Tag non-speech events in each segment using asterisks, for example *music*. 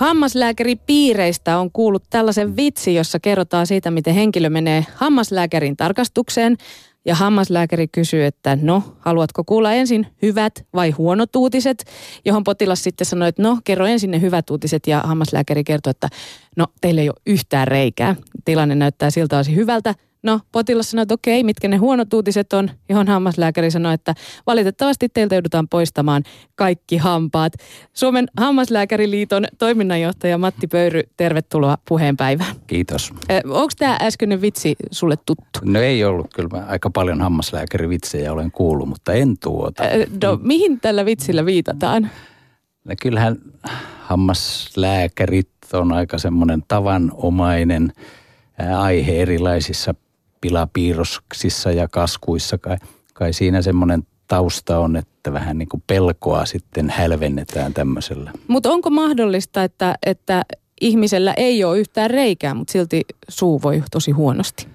Hammaslääkäripiireistä on kuullut tällaisen vitsi, jossa kerrotaan siitä, miten henkilö menee hammaslääkärin tarkastukseen. Ja hammaslääkäri kysyy, että no, haluatko kuulla ensin hyvät vai huonot uutiset? Johon potilas sitten sanoi, että no, kerro ensin ne hyvät uutiset. Ja hammaslääkäri kertoo, että no, teillä ei ole yhtään reikää. Tilanne näyttää siltä osin hyvältä, No, potilas sanoi, että okei, mitkä ne huonot uutiset on, johon hammaslääkäri sanoi, että valitettavasti teiltä joudutaan poistamaan kaikki hampaat. Suomen hammaslääkäriliiton toiminnanjohtaja Matti Pöyry, tervetuloa puheenpäivään. Kiitos. Onko tämä äskeinen vitsi sulle tuttu? No ei ollut, kyllä mä aika paljon hammaslääkärivitsejä olen kuullut, mutta en tuota. No mihin tällä vitsillä viitataan? No kyllähän hammaslääkärit on aika semmoinen tavanomainen aihe erilaisissa pilapiirroksissa ja kaskuissa. Kai, kai siinä semmoinen tausta on, että vähän niin kuin pelkoa sitten hälvennetään tämmöisellä. Mutta onko mahdollista, että, että ihmisellä ei ole yhtään reikää, mutta silti suu voi tosi huonosti?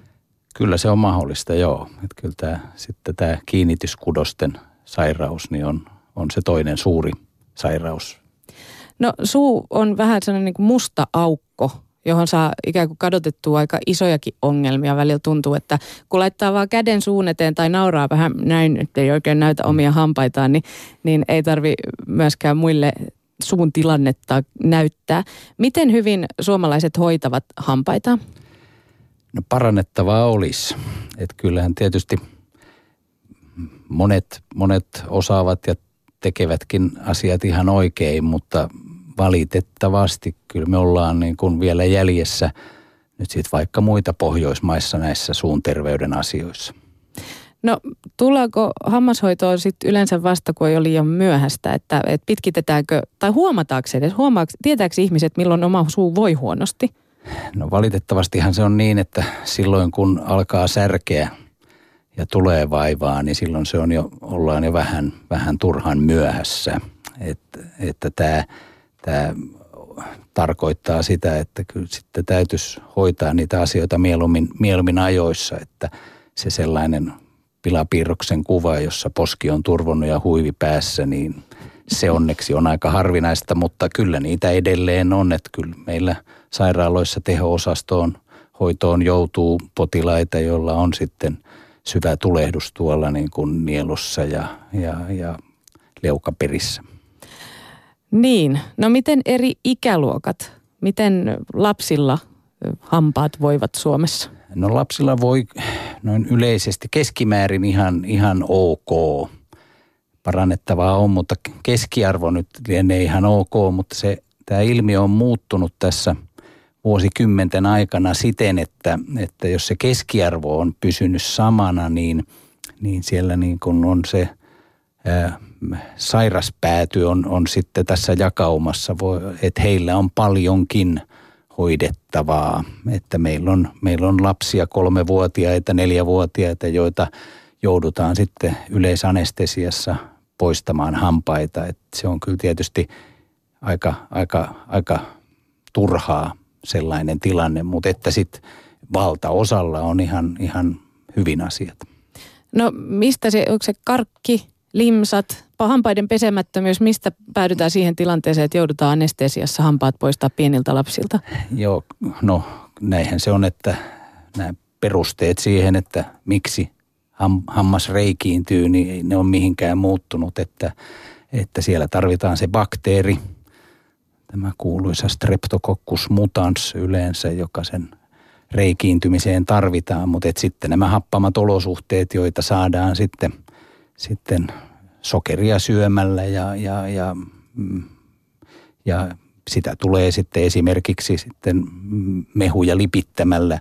Kyllä se on mahdollista, joo. Että kyllä tämä, sitten tämä kiinnityskudosten sairaus niin on, on se toinen suuri sairaus. No suu on vähän sellainen niin kuin musta aukko johon saa ikään kuin kadotettua aika isojakin ongelmia. Välillä tuntuu, että kun laittaa vaan käden suun eteen tai nauraa vähän näin, että ei oikein näytä omia hampaitaan, niin, niin ei tarvi myöskään muille suun tilannetta näyttää. Miten hyvin suomalaiset hoitavat hampaita? No parannettavaa olisi. Että kyllähän tietysti monet, monet osaavat ja tekevätkin asiat ihan oikein, mutta valitettavasti kyllä me ollaan niin kuin vielä jäljessä nyt sitten vaikka muita Pohjoismaissa näissä suun terveyden asioissa. No tullaanko hammashoitoon sitten yleensä vasta, kun ei ole liian myöhäistä, että, että pitkitetäänkö, tai huomataanko edes, huomaako, tietääkö ihmiset, milloin oma suu voi huonosti? No valitettavastihan se on niin, että silloin kun alkaa särkeä ja tulee vaivaa, niin silloin se on jo, ollaan jo vähän, vähän turhan myöhässä. Et, että tämä Tämä tarkoittaa sitä, että kyllä sitten täytyisi hoitaa niitä asioita mieluummin, mieluummin ajoissa, että se sellainen pilapiirroksen kuva, jossa poski on turvonnut ja huivi päässä, niin se onneksi on aika harvinaista, mutta kyllä niitä edelleen on, että kyllä meillä sairaaloissa teho-osastoon hoitoon joutuu potilaita, joilla on sitten syvä tulehdus tuolla niin kuin nielussa ja, ja, ja leukaperissä. Niin, no miten eri ikäluokat, miten lapsilla hampaat voivat Suomessa? No lapsilla voi noin yleisesti keskimäärin ihan, ihan ok. Parannettavaa on, mutta keskiarvo nyt lienee ihan ok, mutta se, tämä ilmiö on muuttunut tässä vuosikymmenten aikana siten, että, että jos se keskiarvo on pysynyt samana, niin, niin siellä niin kuin on se sairaspääty on, on sitten tässä jakaumassa, että heillä on paljonkin hoidettavaa. Että meillä on, meillä on lapsia kolmevuotiaita, neljävuotiaita, joita joudutaan sitten yleisanestesiassa poistamaan hampaita. Että se on kyllä tietysti aika, aika, aika turhaa sellainen tilanne, mutta että sitten valtaosalla on ihan, ihan hyvin asiat. No mistä se, onko se karkki, limsat, hampaiden pesemättömyys, mistä päädytään siihen tilanteeseen, että joudutaan anestesiassa hampaat poistaa pieniltä lapsilta? Joo, no näinhän se on, että nämä perusteet siihen, että miksi ham, hammas reikiintyy, niin ei ne ole mihinkään muuttunut, että, että siellä tarvitaan se bakteeri, tämä kuuluisa streptococcus mutans yleensä, joka sen reikiintymiseen tarvitaan, mutta sitten nämä happamat olosuhteet, joita saadaan sitten, sitten sokeria syömällä ja, ja, ja, mm, ja sitä tulee sitten esimerkiksi sitten mehuja lipittämällä.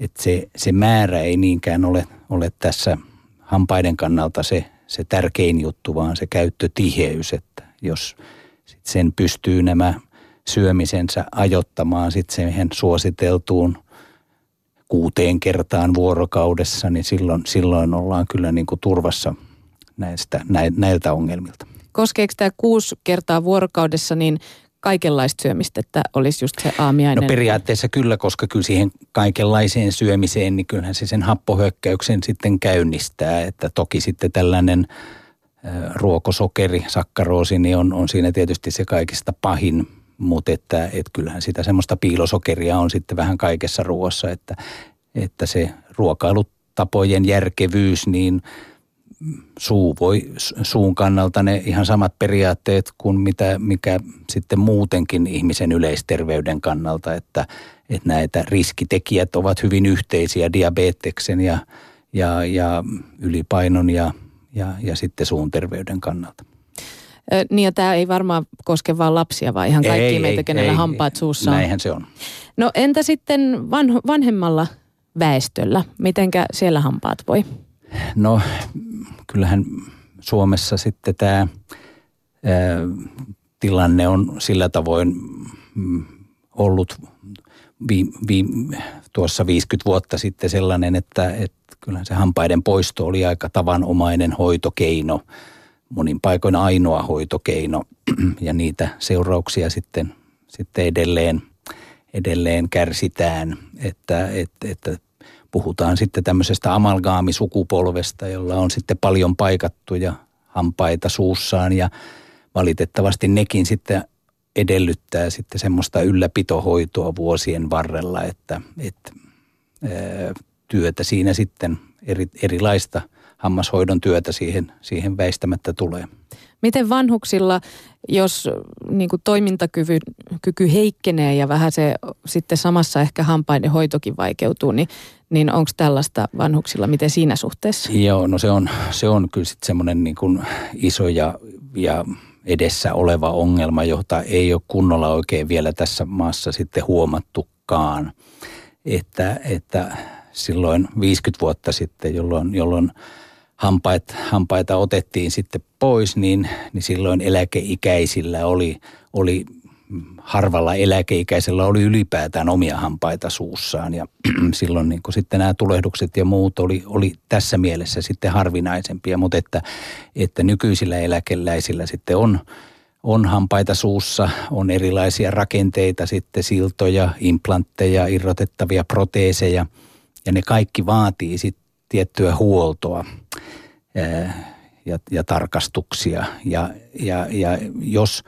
Että se, se määrä ei niinkään ole, ole tässä hampaiden kannalta se, se tärkein juttu, vaan se käyttötiheys, että jos sit sen pystyy nämä syömisensä ajottamaan sitten siihen suositeltuun kuuteen kertaan vuorokaudessa, niin silloin, silloin ollaan kyllä niin kuin turvassa – näistä, näiltä ongelmilta. Koskeeko tämä kuusi kertaa vuorokaudessa niin kaikenlaista syömistä, että olisi just se aamiainen? No periaatteessa kyllä, koska kyllä siihen kaikenlaiseen syömiseen, niin kyllähän se sen happohyökkäyksen sitten käynnistää. Että toki sitten tällainen ruokosokeri, sakkaroosi, niin on, on siinä tietysti se kaikista pahin, mutta että, että kyllähän sitä semmoista piilosokeria on sitten vähän kaikessa ruoassa, että, että se ruokailutapojen järkevyys, niin suu voi, suun kannalta ne ihan samat periaatteet kuin mitä, mikä sitten muutenkin ihmisen yleisterveyden kannalta, että, että näitä riskitekijät ovat hyvin yhteisiä diabeteksen ja, ja, ja ylipainon ja, ja, ja sitten suun terveyden kannalta. Niin ja tämä ei varmaan koske vain lapsia, vaan ihan kaikki ei, meitä, ei, kenellä ei, hampaat suussa on. Näinhän se on. No entä sitten vanho, vanhemmalla väestöllä? Mitenkä siellä hampaat voi? No kyllähän Suomessa sitten tämä tilanne on sillä tavoin mm, ollut vi, vi, tuossa 50 vuotta sitten sellainen, että, että kyllähän se hampaiden poisto oli aika tavanomainen hoitokeino, monin paikoin ainoa hoitokeino *clears throat* ja niitä seurauksia sitten, sitten edelleen, edelleen kärsitään, että, että, että puhutaan sitten tämmöisestä amalgaamisukupolvesta, jolla on sitten paljon paikattuja hampaita suussaan ja valitettavasti nekin sitten edellyttää sitten semmoista ylläpitohoitoa vuosien varrella, että, että työtä siinä sitten eri, erilaista hammashoidon työtä siihen, siihen väistämättä tulee. Miten vanhuksilla, jos niin kuin toimintakyky kyky heikkenee ja vähän se sitten samassa ehkä hampaiden hoitokin vaikeutuu, niin, niin onko tällaista vanhuksilla, miten siinä suhteessa? Joo, no se on, se on kyllä sitten semmoinen niin kuin iso ja, ja edessä oleva ongelma, jota ei ole kunnolla oikein vielä tässä maassa sitten huomattukaan. Että, että silloin 50 vuotta sitten, jolloin, jolloin hampaita, hampaita otettiin sitten pois, niin, niin silloin eläkeikäisillä oli, oli harvalla eläkeikäisellä oli ylipäätään omia hampaita suussaan ja *clears throat* silloin niin sitten nämä tulehdukset ja muut oli, oli tässä mielessä sitten harvinaisempia, mutta että, että nykyisillä eläkeläisillä sitten on, on hampaita suussa, on erilaisia rakenteita sitten, siltoja, implantteja, irrotettavia proteeseja ja ne kaikki vaatii sitten tiettyä huoltoa ja, ja tarkastuksia. Ja, ja, ja jos –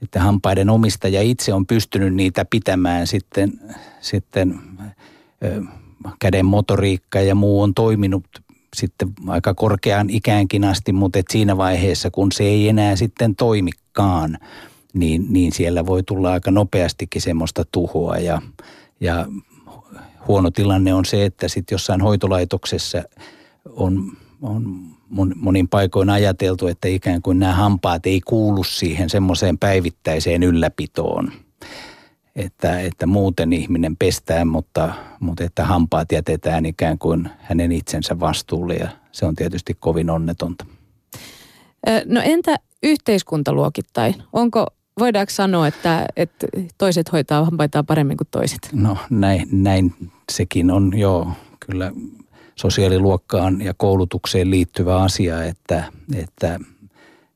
sitten hampaiden omistaja itse on pystynyt niitä pitämään sitten, sitten käden motoriikka ja muu on toiminut sitten aika korkeaan ikäänkin asti, mutta et siinä vaiheessa, kun se ei enää sitten toimikaan, niin, niin siellä voi tulla aika nopeastikin semmoista tuhoa ja, ja huono tilanne on se, että sitten jossain hoitolaitoksessa on, on monin paikoin ajateltu, että ikään kuin nämä hampaat ei kuulu siihen semmoiseen päivittäiseen ylläpitoon. Että, että muuten ihminen pestää, mutta, mutta että hampaat jätetään ikään kuin hänen itsensä vastuulle ja se on tietysti kovin onnetonta. No entä yhteiskuntaluokittain? Onko, voidaanko sanoa, että, että toiset hoitaa hampaitaan paremmin kuin toiset? No näin, näin sekin on joo kyllä sosiaaliluokkaan ja koulutukseen liittyvä asia, että, että,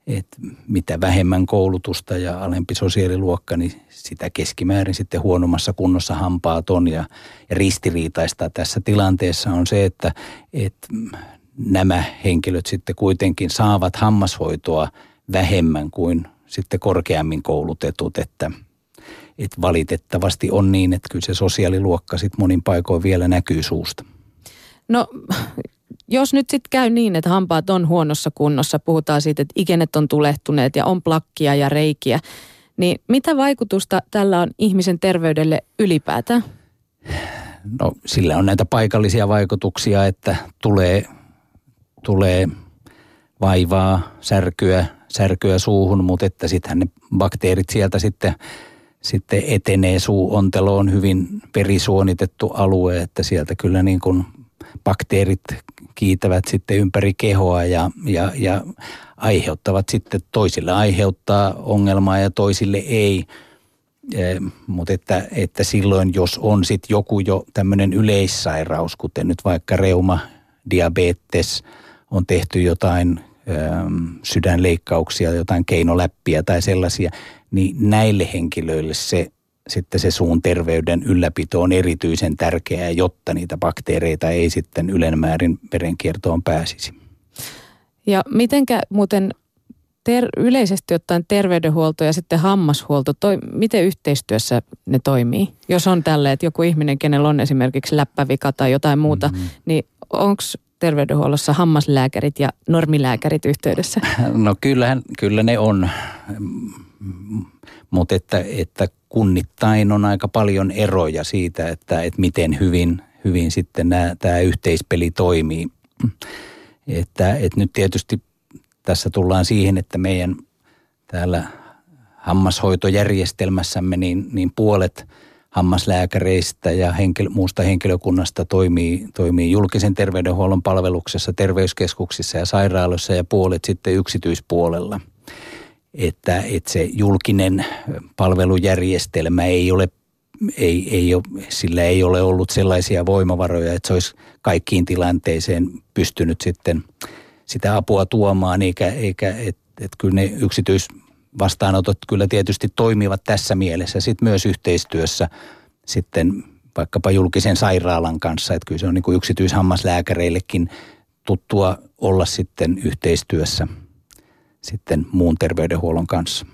että mitä vähemmän koulutusta ja alempi sosiaaliluokka, niin sitä keskimäärin sitten huonommassa kunnossa hampaat on. Ja, ja ristiriitaista tässä tilanteessa on se, että, että nämä henkilöt sitten kuitenkin saavat hammashoitoa vähemmän kuin sitten korkeammin koulutetut, että, että valitettavasti on niin, että kyllä se sosiaaliluokka sitten monin paikoin vielä näkyy suusta. No jos nyt sitten käy niin, että hampaat on huonossa kunnossa, puhutaan siitä, että ikenet on tulehtuneet ja on plakkia ja reikiä, niin mitä vaikutusta tällä on ihmisen terveydelle ylipäätään? No sillä on näitä paikallisia vaikutuksia, että tulee, tulee vaivaa, särkyä, särkyä suuhun, mutta että sittenhän ne bakteerit sieltä sitten, sitten etenee suuonteloon hyvin verisuonitettu alue, että sieltä kyllä niin kuin bakteerit kiitävät sitten ympäri kehoa ja, ja, ja aiheuttavat sitten, toisille aiheuttaa ongelmaa ja toisille ei. E, mutta että, että silloin, jos on sitten joku jo tämmöinen yleissairaus, kuten nyt vaikka reuma, diabetes, on tehty jotain ö, sydänleikkauksia, jotain keinoläppiä tai sellaisia, niin näille henkilöille se sitten se suun terveyden ylläpito on erityisen tärkeää, jotta niitä bakteereita ei sitten ylenmäärin verenkiertoon pääsisi. Ja mitenkä muuten ter- yleisesti ottaen terveydenhuolto ja sitten hammashuolto, toi, miten yhteistyössä ne toimii? Jos on tälle, että joku ihminen, kenellä on esimerkiksi läppävika tai jotain muuta, mm-hmm. niin onko terveydenhuollossa hammaslääkärit ja normilääkärit yhteydessä? *laughs* No kyllähän, kyllä ne on, mutta että, että kunnittain on aika paljon eroja siitä, että, että miten hyvin, hyvin sitten nämä, tämä yhteispeli toimii. Että, että nyt tietysti tässä tullaan siihen, että meidän täällä hammashoitojärjestelmässämme niin, niin puolet hammaslääkäreistä ja henkilö, muusta henkilökunnasta toimii, toimii julkisen terveydenhuollon palveluksessa, terveyskeskuksissa ja sairaaloissa ja puolet sitten yksityispuolella. Että, että se julkinen palvelujärjestelmä ei ole ei, ei ole, sillä ei ole ollut sellaisia voimavaroja, että se olisi kaikkiin tilanteeseen pystynyt sitten sitä apua tuomaan, eikä, eikä että et kyllä ne yksityisvastaanotot kyllä tietysti toimivat tässä mielessä sitten myös yhteistyössä sitten vaikkapa julkisen sairaalan kanssa, että kyllä se on niin kuin yksityishammaslääkäreillekin tuttua olla sitten yhteistyössä sitten muun terveydenhuollon kanssa.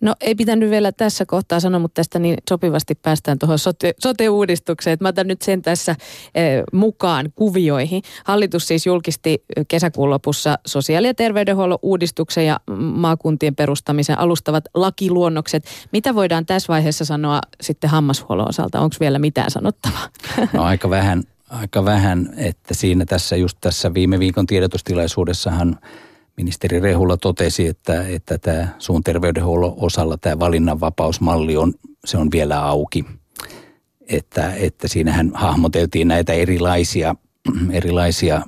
No ei pitänyt vielä tässä kohtaa sanoa, mutta tästä niin sopivasti päästään tuohon sote, sote-uudistukseen. mä otan nyt sen tässä eh, mukaan kuvioihin. Hallitus siis julkisti kesäkuun lopussa sosiaali- ja terveydenhuollon uudistuksen ja maakuntien perustamisen alustavat lakiluonnokset. Mitä voidaan tässä vaiheessa sanoa sitten hammashuollon osalta? Onko vielä mitään sanottavaa? No aika vähän, aika vähän, että siinä tässä just tässä viime viikon tiedotustilaisuudessahan – ministeri Rehula totesi, että, että tämä suun terveydenhuollon osalla tämä valinnanvapausmalli on, se on vielä auki. Että, että siinähän hahmoteltiin näitä erilaisia, *clears throat* erilaisia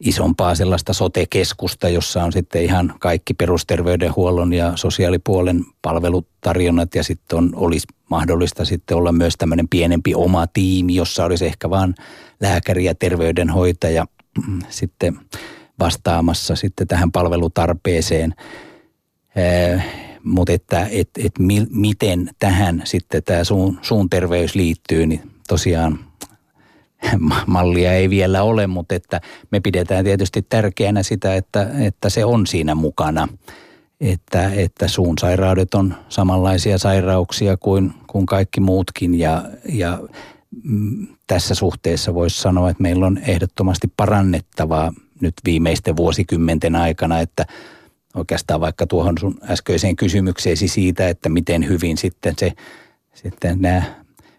isompaa sellaista sote-keskusta, jossa on sitten ihan kaikki perusterveydenhuollon ja sosiaalipuolen palvelutarjonnat ja sitten on, olisi mahdollista sitten olla myös tämmöinen pienempi oma tiimi, jossa olisi ehkä vain lääkäri ja terveydenhoitaja sitten – vastaamassa sitten tähän palvelutarpeeseen. Mutta että et, et mi, miten tähän sitten tämä suun, suun terveys liittyy, niin tosiaan mallia ei vielä ole, mutta että me pidetään tietysti tärkeänä sitä, että, että se on siinä mukana. Että, että suun sairaudet on samanlaisia sairauksia kuin, kuin kaikki muutkin ja, ja tässä suhteessa voisi sanoa, että meillä on ehdottomasti parannettavaa nyt viimeisten vuosikymmenten aikana, että oikeastaan vaikka tuohon sun äskeiseen kysymykseesi siitä, että miten hyvin sitten se sitten nämä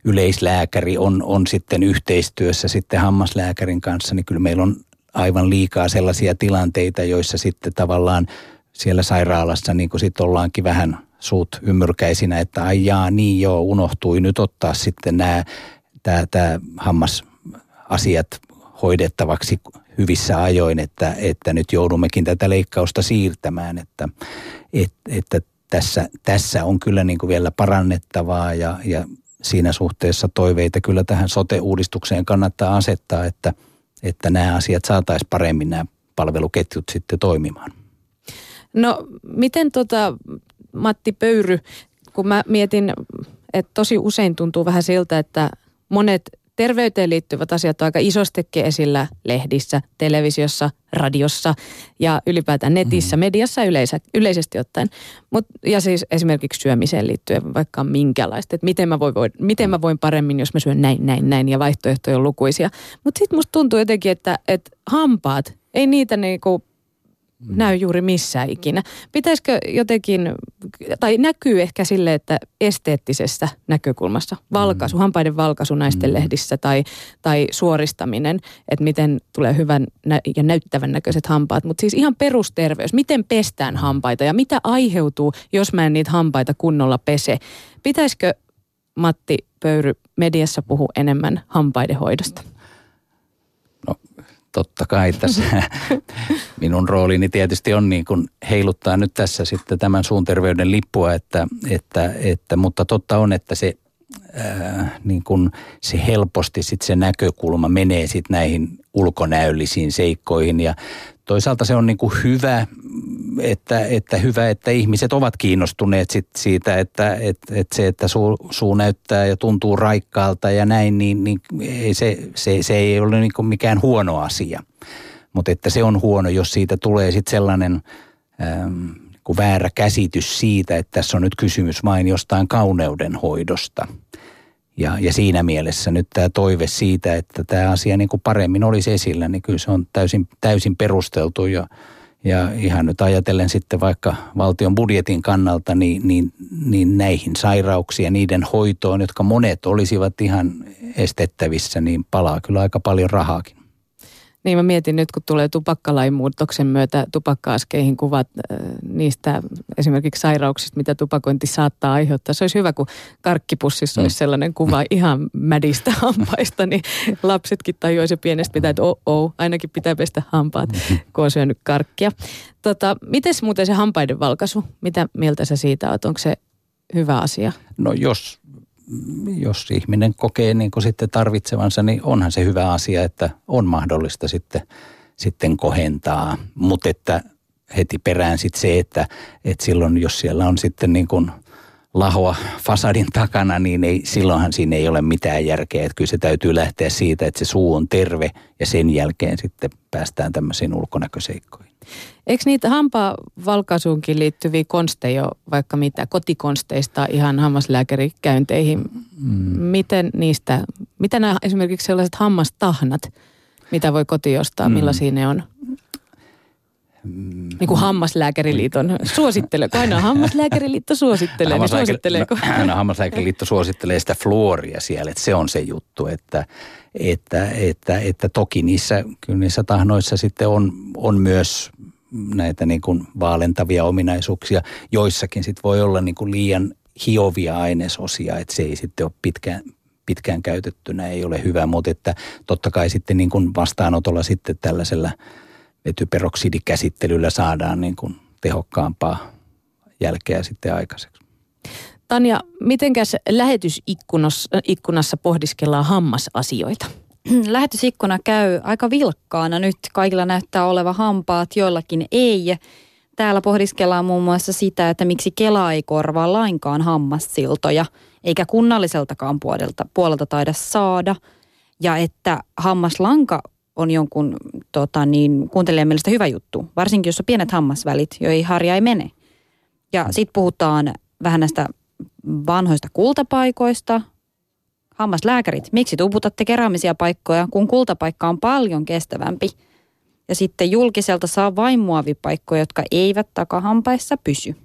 yleislääkäri on, on sitten yhteistyössä sitten hammaslääkärin kanssa, niin kyllä meillä on aivan liikaa sellaisia tilanteita, joissa sitten tavallaan siellä sairaalassa niin kuin sitten ollaankin vähän suut ymmyrkäisinä, että ai jaa, niin joo, unohtui nyt ottaa sitten nämä, tämä, tämä hammasasiat hoidettavaksi hyvissä ajoin, että, että nyt joudummekin tätä leikkausta siirtämään, että, et, että tässä, tässä on kyllä niin kuin vielä parannettavaa ja, ja siinä suhteessa toiveita kyllä tähän sote-uudistukseen kannattaa asettaa, että, että nämä asiat saataisiin paremmin nämä palveluketjut sitten toimimaan. No miten tota, Matti Pöyry, kun mä mietin, että tosi usein tuntuu vähän siltä, että monet terveyteen liittyvät asiat on aika isostikin esillä lehdissä, televisiossa, radiossa ja ylipäätään netissä, mm. mediassa yleisä, yleisesti ottaen. Mut, ja siis esimerkiksi syömiseen liittyen vaikka minkälaista, että miten mä, voin, miten mä voin paremmin, jos mä syön näin, näin, näin ja vaihtoehtoja on lukuisia. Mutta sitten musta tuntuu jotenkin, että, että hampaat, ei niitä niinku Mm. näy juuri missään ikinä. Pitäisikö jotenkin, tai näkyy ehkä sille, että esteettisestä näkökulmasta, valkaisu, mm. hampaiden valkaisu naisten mm. lehdissä tai, tai suoristaminen, että miten tulee hyvän ja näyttävän näköiset hampaat. Mutta siis ihan perusterveys, miten pestään hampaita ja mitä aiheutuu, jos mä en niitä hampaita kunnolla pese. Pitäisikö Matti Pöyry mediassa puhua enemmän hampaiden hoidosta? Totta kai tässä *laughs* minun roolini tietysti on niin kuin heiluttaa nyt tässä sitten tämän suun terveyden lippua, että, että, että, mutta totta on, että se, ää, niin kuin se helposti sitten se näkökulma menee sitten näihin ulkonäöllisiin seikkoihin ja toisaalta se on niin kuin hyvä, että, että hyvä, että ihmiset ovat kiinnostuneet sit siitä, että, että, että se, että suu, suu näyttää ja tuntuu raikkaalta ja näin, niin, niin ei se, se, se ei ole niin kuin mikään huono asia. Mutta että se on huono, jos siitä tulee sitten sellainen ähm, kuin väärä käsitys siitä, että tässä on nyt kysymys vain jostain kauneudenhoidosta. Ja, ja siinä mielessä nyt tämä toive siitä, että tämä asia niin kuin paremmin olisi esillä, niin kyllä se on täysin, täysin perusteltu ja ja ihan nyt ajatellen sitten vaikka valtion budjetin kannalta, niin, niin, niin näihin sairauksiin ja niiden hoitoon, jotka monet olisivat ihan estettävissä, niin palaa kyllä aika paljon rahaakin. Niin mä mietin nyt, kun tulee tupakkalain muutoksen myötä tupakka-askeihin kuvat äh, niistä esimerkiksi sairauksista, mitä tupakointi saattaa aiheuttaa. Se olisi hyvä, kun karkkipussissa mm. olisi sellainen kuva ihan mädistä hampaista, niin lapsetkin tajuaisi pienestä pitää, että oh, oh, ainakin pitää pestä hampaat, mm-hmm. kun on syönyt karkkia. Tota, Miten muuten se hampaiden valkaisu? Mitä mieltä sä siitä olet? Onko se hyvä asia? No jos jos ihminen kokee niin kuin sitten tarvitsevansa, niin onhan se hyvä asia, että on mahdollista sitten, sitten kohentaa. Mutta että heti perään sitten se, että, että silloin jos siellä on sitten niin kuin lahoa fasadin takana, niin ei, silloinhan siinä ei ole mitään järkeä. Että kyllä se täytyy lähteä siitä, että se suu on terve ja sen jälkeen sitten päästään tämmöisiin ulkonäköseikkoihin. Eikö niitä hampavalkaisuunkin liittyviä konsteja vaikka mitä, kotikonsteista ihan hammaslääkärikäynteihin? Mm. Miten niistä, mitä nämä esimerkiksi sellaiset hammastahnat, mitä voi koti ostaa, mm. millaisia ne on? Mm. Niin kuin Hammaslääkäriliiton suosittelee, kun aina Hammaslääkäriliitto suosittelee, niin suositteleeko? No, aina Hammaslääkäriliitto suosittelee sitä fluoria siellä, että se on se juttu, että, että, että, että toki niissä, kyllä niissä tahnoissa sitten on, on myös näitä niin kuin vaalentavia ominaisuuksia. Joissakin sitten voi olla niin kuin liian hiovia ainesosia, että se ei sitten ole pitkään, pitkään käytettynä, ei ole hyvä, mutta että totta kai sitten niin kuin vastaanotolla sitten tällaisella vetyperoksidikäsittelyllä saadaan niin kuin tehokkaampaa jälkeä sitten aikaiseksi. Tanja, mitenkäs lähetysikkunassa pohdiskellaan hammasasioita? *clears throat* Lähetysikkuna käy aika vilkkaana nyt. Kaikilla näyttää olevan hampaat, joillakin ei. Täällä pohdiskellaan muun muassa sitä, että miksi Kela ei korvaa lainkaan hammassiltoja, eikä kunnalliseltakaan puolelta, puolelta taida saada. Ja että hammaslanka on jonkun tota, niin, kuuntelijan mielestä hyvä juttu, varsinkin jos on pienet hammasvälit, joihin harja ei mene. Ja sitten puhutaan vähän näistä vanhoista kultapaikoista, hammaslääkärit, miksi tuputatte keräämisiä paikkoja, kun kultapaikka on paljon kestävämpi? Ja sitten julkiselta saa vain muovipaikkoja, jotka eivät takahampaissa pysy.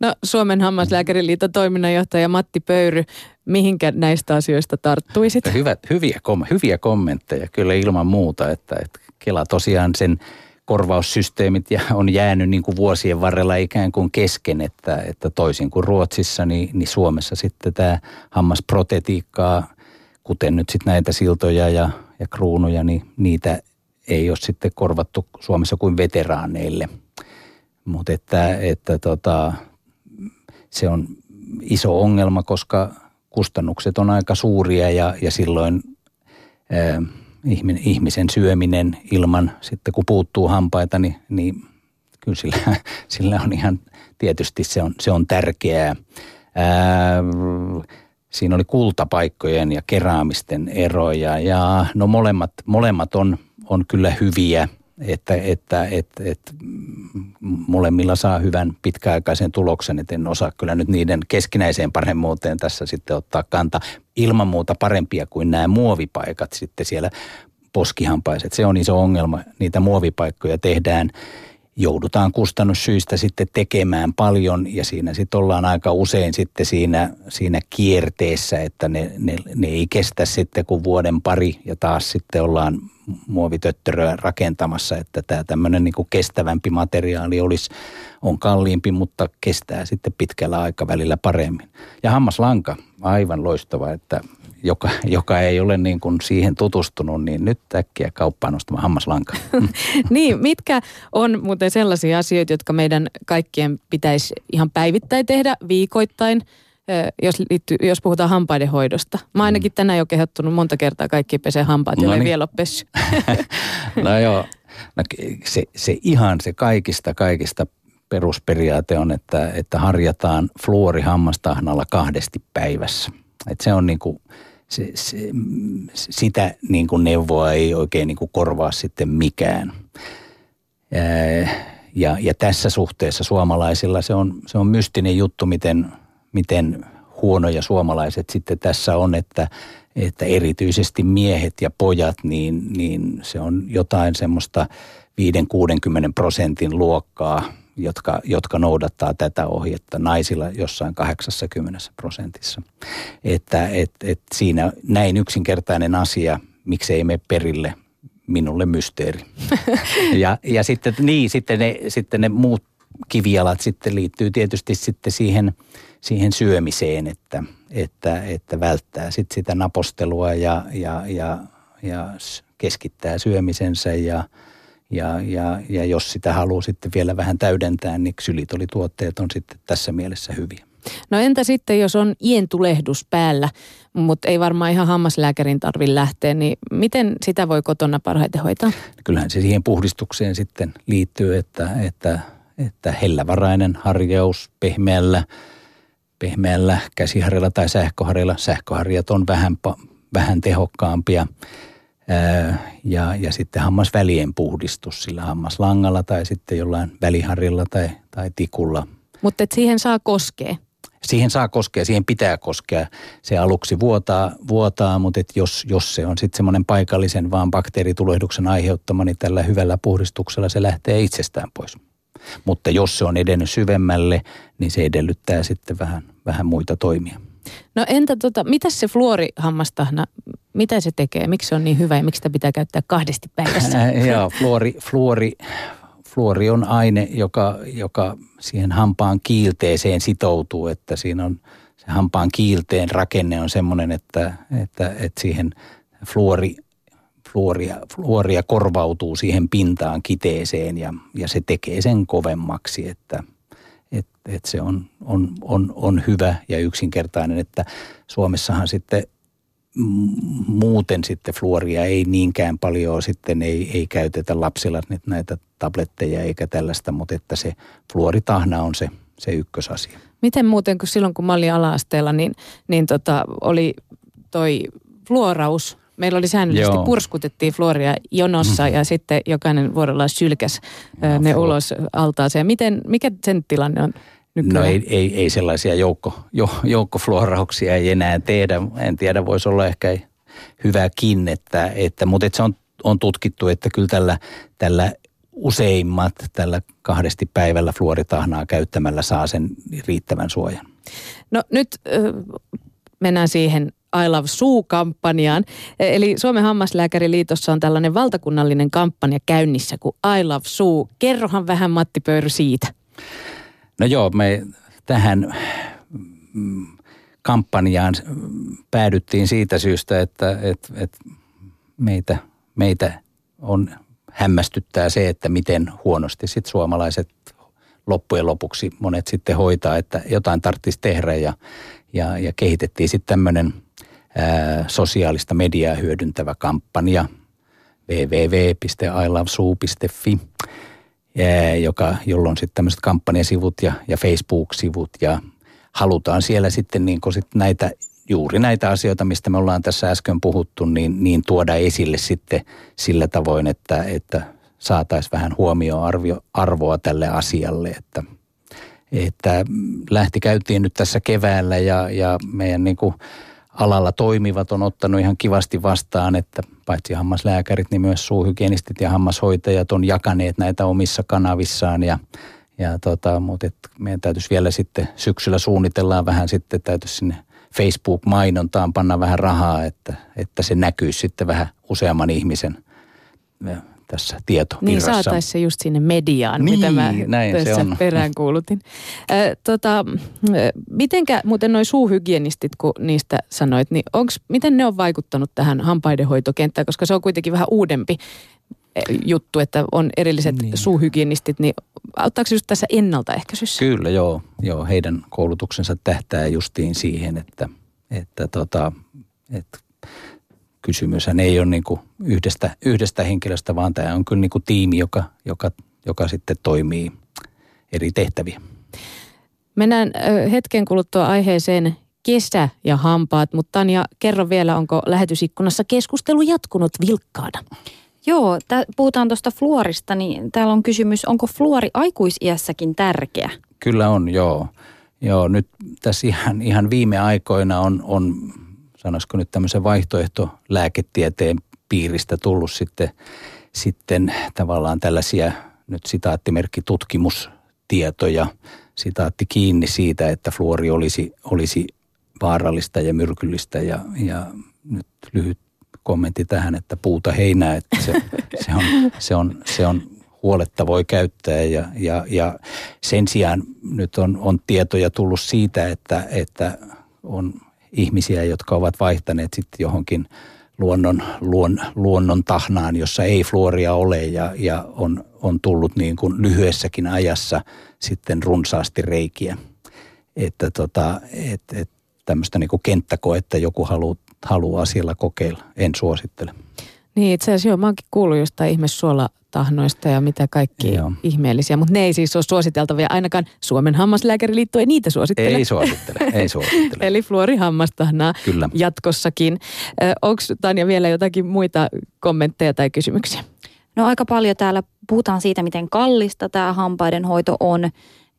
No Suomen hammaslääkäriliiton toiminnanjohtaja Matti Pöyry, mihinkä näistä asioista tarttuisit? Hyvät, hyviä, kom, hyviä kommentteja kyllä ilman muuta, että, että Kela tosiaan sen korvaussysteemit ja on jäänyt niin kuin vuosien varrella ikään kuin kesken, että, että toisin kuin Ruotsissa, niin, niin Suomessa sitten tämä hammasprotetiikkaa, kuten nyt sitten näitä siltoja ja, ja kruunuja, niin niitä ei ole sitten korvattu Suomessa kuin veteraaneille. Mutta että, että tota, se on iso ongelma, koska kustannukset on aika suuria ja, ja silloin ää, ihmisen syöminen ilman, sitten kun puuttuu hampaita, niin, niin kyllä sillä, *laughs* sillä on ihan, tietysti se on, se on tärkeää. Ää, siinä oli kultapaikkojen ja keraamisten eroja ja no molemmat, molemmat on, on kyllä hyviä – että, että, että, että molemmilla saa hyvän pitkäaikaisen tuloksen, että en osaa kyllä nyt niiden keskinäiseen paremmuuteen tässä sitten ottaa kanta. Ilman muuta parempia kuin nämä muovipaikat sitten siellä poskihampaiset. Se on iso ongelma. Niitä muovipaikkoja tehdään joudutaan kustannussyistä sitten tekemään paljon ja siinä sitten ollaan aika usein sitten siinä, siinä kierteessä, että ne, ne, ne ei kestä sitten kuin vuoden pari ja taas sitten ollaan muovitöttöröä rakentamassa, että tämä tämmöinen niin kestävämpi materiaali olisi, on kalliimpi, mutta kestää sitten pitkällä aikavälillä paremmin. Ja hammaslanka, aivan loistava, että joka, joka ei ole niin kuin siihen tutustunut, niin nyt äkkiä kauppaan ostamaan hammaslanka. *laughs* niin, mitkä on muuten sellaisia asioita, jotka meidän kaikkien pitäisi ihan päivittäin tehdä viikoittain, jos, liittyy, jos puhutaan hampaiden hoidosta. Mä ainakin mm. tänään jo kehottunut monta kertaa kaikki pesee hampaat, no niin. vielä ole pessy. *laughs* no joo, no, se, se ihan se kaikista kaikista perusperiaate on, että, että harjataan fluori hammastahnalla kahdesti päivässä. Et se on niin kuin, se, se, sitä niin kuin neuvoa ei oikein niin kuin korvaa sitten mikään. Ja, ja tässä suhteessa suomalaisilla se on, se on mystinen juttu, miten, miten huonoja suomalaiset sitten tässä on, että, että erityisesti miehet ja pojat, niin, niin se on jotain semmoista 5-60 prosentin luokkaa, jotka, jotka noudattaa tätä ohjetta naisilla jossain 80 prosentissa. Että et, et siinä näin yksinkertainen asia, miksei me perille, minulle mysteeri. *laughs* ja, ja sitten, niin, sitten, ne, sitten ne muut kivialat sitten liittyy tietysti sitten siihen, siihen syömiseen, että, että, että välttää sitten sitä napostelua ja, ja, ja, ja keskittää syömisensä ja, ja, ja, ja jos sitä haluaa sitten vielä vähän täydentää, niin ksylitolituotteet on sitten tässä mielessä hyviä. No entä sitten, jos on ientulehdus päällä, mutta ei varmaan ihan hammaslääkärin tarvitse lähteä, niin miten sitä voi kotona parhaiten hoitaa? Kyllähän se siihen puhdistukseen sitten liittyy, että, että, että hellävarainen harjaus pehmeällä, pehmeällä käsiharjalla tai sähköharjalla. Sähköharjat on vähän, vähän tehokkaampia ja, ja sitten hammasvälien puhdistus sillä hammaslangalla tai sitten jollain väliharjalla tai, tai tikulla. Mutta siihen saa koskea. Siihen saa koskea, siihen pitää koskea. Se aluksi vuotaa, vuotaa mutta et jos, jos se on sitten semmoinen paikallisen vaan bakteeritulehduksen aiheuttama, niin tällä hyvällä puhdistuksella se lähtee itsestään pois. Mutta jos se on edennyt syvemmälle, niin se edellyttää sitten vähän, vähän muita toimia. No entä tota, mitä se fluorihammastahna, mitä se tekee? Miksi se on niin hyvä ja miksi sitä pitää käyttää kahdesti päivässä? *laughs* Joo, fluori, fluori, fluori on aine, joka, joka siihen hampaan kiilteeseen sitoutuu, että siinä on se hampaan kiilteen rakenne on semmoinen, että, että, että siihen fluori, fluoria, fluoria korvautuu siihen pintaan kiteeseen ja, ja se tekee sen kovemmaksi, että – että et se on, on, on, on hyvä ja yksinkertainen, että Suomessahan sitten muuten sitten fluoria ei niinkään paljon sitten ei, ei käytetä lapsilla nyt näitä tabletteja eikä tällaista, mutta että se fluoritahna on se, se ykkösasia. Miten muuten, kun silloin kun mä olin ala-asteella, niin, niin tota, oli toi fluoraus Meillä oli säännöllisesti, Joo. purskutettiin fluoria jonossa mm. ja sitten jokainen vuorollaan sylkäs no, ne fluor... ulos altaaseen. Miten, mikä sen tilanne on? Nykyään? No ei, ei, ei sellaisia joukko, jo, joukkofluorauksia ei enää tehdä. En tiedä, voisi olla ehkä hyväkin, että, että, mutta että se on, on tutkittu, että kyllä tällä, tällä useimmat tällä kahdesti päivällä fluoritahnaa käyttämällä saa sen riittävän suojan. No nyt mennään siihen I Love Suu-kampanjaan. Eli Suomen hammaslääkäriliitossa on tällainen valtakunnallinen kampanja käynnissä kuin I Love Suu. Kerrohan vähän Matti Pöyry siitä. No joo, me tähän mm, kampanjaan päädyttiin siitä syystä, että, että, että meitä, meitä on hämmästyttää se, että miten huonosti sit suomalaiset loppujen lopuksi monet sitten hoitaa, että jotain tarvitsisi tehdä ja, ja, ja kehitettiin sitten tämmöinen – sosiaalista mediaa hyödyntävä kampanja www.ilovesuu.fi, joka, jolloin sitten tämmöiset kampanjasivut ja, ja Facebook-sivut ja halutaan siellä sitten niin sit näitä juuri näitä asioita, mistä me ollaan tässä äsken puhuttu, niin, niin tuoda esille sitten sillä tavoin, että, että saataisiin vähän huomioon arvio, arvoa tälle asialle, että, että lähti käytiin nyt tässä keväällä ja, ja meidän niin kuin alalla toimivat on ottanut ihan kivasti vastaan, että paitsi hammaslääkärit, niin myös suuhygienistit ja hammashoitajat on jakaneet näitä omissa kanavissaan ja ja tota, mutta et meidän täytyisi vielä sitten syksyllä suunnitellaan vähän sitten, täytyisi sinne Facebook-mainontaan panna vähän rahaa, että, että se näkyisi sitten vähän useamman ihmisen tässä tietovirrassa. Niin saataisiin se just sinne mediaan, niin, mitä mä näin tässä se on. peräänkuulutin. Äh, tota, mitenkä muuten noin suuhygienistit, kun niistä sanoit, niin onks, miten ne on vaikuttanut tähän hampaidenhoitokenttään, koska se on kuitenkin vähän uudempi juttu, että on erilliset niin. suuhygienistit, niin auttaako just tässä ennaltaehkäisyssä? Kyllä, joo. joo. Heidän koulutuksensa tähtää justiin siihen, että, että, tota, että kysymyshän ei ole niin kuin yhdestä, yhdestä henkilöstä, vaan tämä on kyllä niin kuin tiimi, joka, joka, joka sitten toimii eri tehtäviä. Mennään hetken kuluttua aiheeseen kesä ja hampaat, mutta Tanja, kerro vielä, onko lähetysikkunassa keskustelu jatkunut vilkkaana? Joo, tä, puhutaan tuosta fluorista, niin täällä on kysymys, onko fluori aikuisiässäkin tärkeä? Kyllä on, joo. Joo, nyt tässä ihan, ihan viime aikoina on, on sanoisiko nyt tämmöisen vaihtoehtolääketieteen piiristä tullut sitten, sitten tavallaan tällaisia nyt sitaattimerkki tutkimustietoja, sitaatti kiinni siitä, että fluori olisi, olisi vaarallista ja myrkyllistä. Ja, ja nyt lyhyt kommentti tähän, että puuta heinää, että se, se, on, se, on, se on huoletta voi käyttää. Ja, ja, ja sen sijaan nyt on, on tietoja tullut siitä, että, että on ihmisiä, jotka ovat vaihtaneet sitten johonkin luonnon, luon, luonnon tahnaan, jossa ei fluoria ole ja, ja on, on tullut niin kuin lyhyessäkin ajassa sitten runsaasti reikiä. Että tota, et, et tämmöistä niin kuin kenttäkoetta joku haluaa, haluaa siellä kokeilla. En suosittele. Niin itse asiassa joo, mä oonkin kuullut jostain ihmesuolatahnoista ja mitä kaikki joo. ihmeellisiä, mutta ne ei siis ole suositeltavia. Ainakaan Suomen hammaslääkäriliitto ei niitä suosittele. Ei suosittele, ei suosittele. *laughs* Eli fluorihammastahnaa Kyllä. jatkossakin. Onko Tanja vielä jotakin muita kommentteja tai kysymyksiä? No aika paljon täällä puhutaan siitä, miten kallista tämä hampaiden hoito on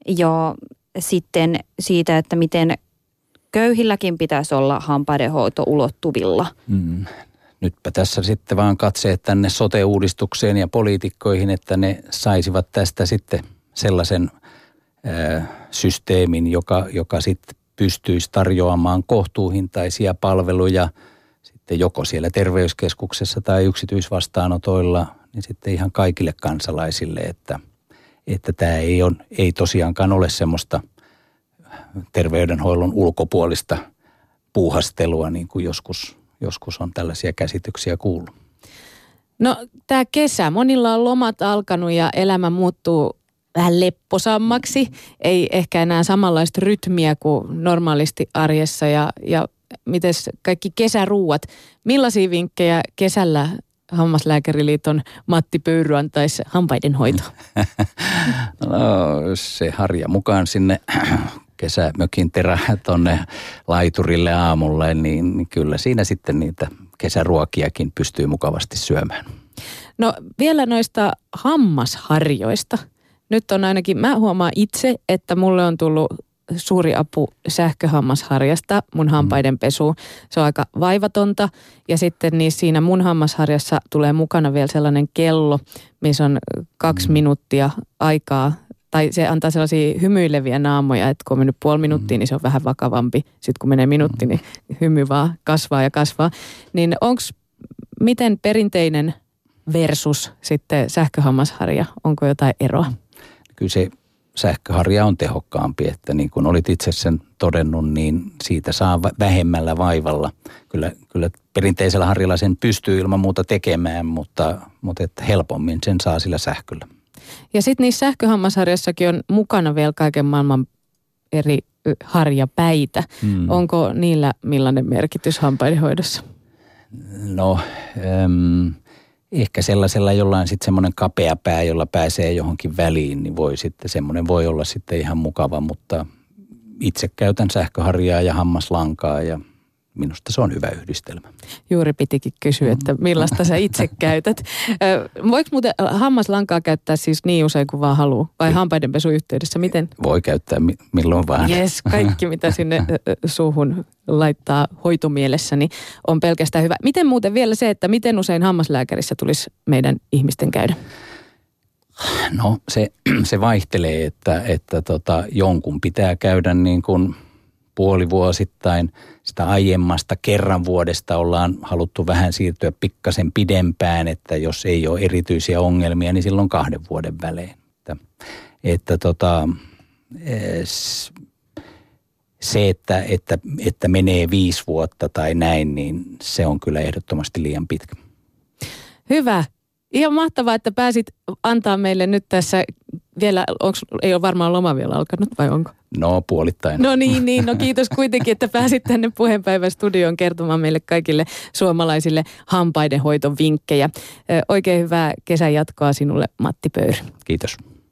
ja sitten siitä, että miten köyhilläkin pitäisi olla hampaidenhoito ulottuvilla. Mm. Nytpä tässä sitten vaan katseet tänne sote-uudistukseen ja poliitikkoihin, että ne saisivat tästä sitten sellaisen ö, systeemin, joka, joka sitten pystyisi tarjoamaan kohtuuhintaisia palveluja sitten joko siellä terveyskeskuksessa tai yksityisvastaanotoilla, niin sitten ihan kaikille kansalaisille, että, että tämä ei, on, ei tosiaankaan ole semmoista – terveydenhoidon ulkopuolista puuhastelua, niin kuin joskus, joskus on tällaisia käsityksiä kuullut. No tämä kesä, monilla on lomat alkanut ja elämä muuttuu vähän lepposammaksi. Ei ehkä enää samanlaista rytmiä kuin normaalisti arjessa ja, ja miten kaikki kesäruuat. Millaisia vinkkejä kesällä Hammaslääkäriliiton Matti Pöyry antaisi hampaiden hoito? *laughs* no, se harja mukaan sinne kesämökin terä tuonne laiturille aamulle, niin, niin kyllä siinä sitten niitä kesäruokiakin pystyy mukavasti syömään. No vielä noista hammasharjoista. Nyt on ainakin, mä huomaan itse, että mulle on tullut suuri apu sähköhammasharjasta mun mm. hampaiden pesuun. Se on aika vaivatonta ja sitten niin siinä mun hammasharjassa tulee mukana vielä sellainen kello, missä on kaksi mm. minuuttia aikaa tai se antaa sellaisia hymyileviä naamoja, että kun on mennyt puoli minuuttia, mm. niin se on vähän vakavampi. Sitten kun menee minuutti, niin hymy vaan kasvaa ja kasvaa. Niin onko, miten perinteinen versus sitten sähköhammasharja, onko jotain eroa? Kyllä se sähköharja on tehokkaampi, että niin kuin olit itse sen todennut, niin siitä saa vähemmällä vaivalla. Kyllä, kyllä perinteisellä harjalla sen pystyy ilman muuta tekemään, mutta, mutta että helpommin sen saa sillä sähköllä. Ja sitten niissä sähköhammasharjassakin on mukana vielä kaiken maailman eri harjapäitä. Hmm. Onko niillä millainen merkitys hampaidenhoidossa? No, äm, ehkä sellaisella jollain sitten semmoinen kapea pää, jolla pääsee johonkin väliin, niin voi sitten semmoinen voi olla sitten ihan mukava, mutta itse käytän sähköharjaa ja hammaslankaa ja minusta se on hyvä yhdistelmä. Juuri pitikin kysyä, että millaista sä itse *laughs* käytät. Voiko muuten hammaslankaa käyttää siis niin usein kuin vaan haluaa? Vai hampaidenpesu yhteydessä? Miten? Voi käyttää milloin vaan. Yes, kaikki mitä *laughs* sinne suuhun laittaa hoitomielessä, niin on pelkästään hyvä. Miten muuten vielä se, että miten usein hammaslääkärissä tulisi meidän ihmisten käydä? No se, *clears throat* se vaihtelee, että, että tota, jonkun pitää käydä niin kuin puolivuosittain – sitä aiemmasta kerran vuodesta ollaan haluttu vähän siirtyä pikkasen pidempään, että jos ei ole erityisiä ongelmia, niin silloin kahden vuoden välein. Että, että tota, se, että, että, että menee viisi vuotta tai näin, niin se on kyllä ehdottomasti liian pitkä. Hyvä. Ihan mahtavaa, että pääsit antaa meille nyt tässä vielä, onks, ei ole varmaan loma vielä alkanut vai onko? No puolittain. No niin, niin, no kiitos kuitenkin, että pääsit tänne puheenpäivän studioon kertomaan meille kaikille suomalaisille hampaidenhoitovinkkejä. Oikein hyvää kesän jatkoa sinulle Matti Pöyry. Kiitos.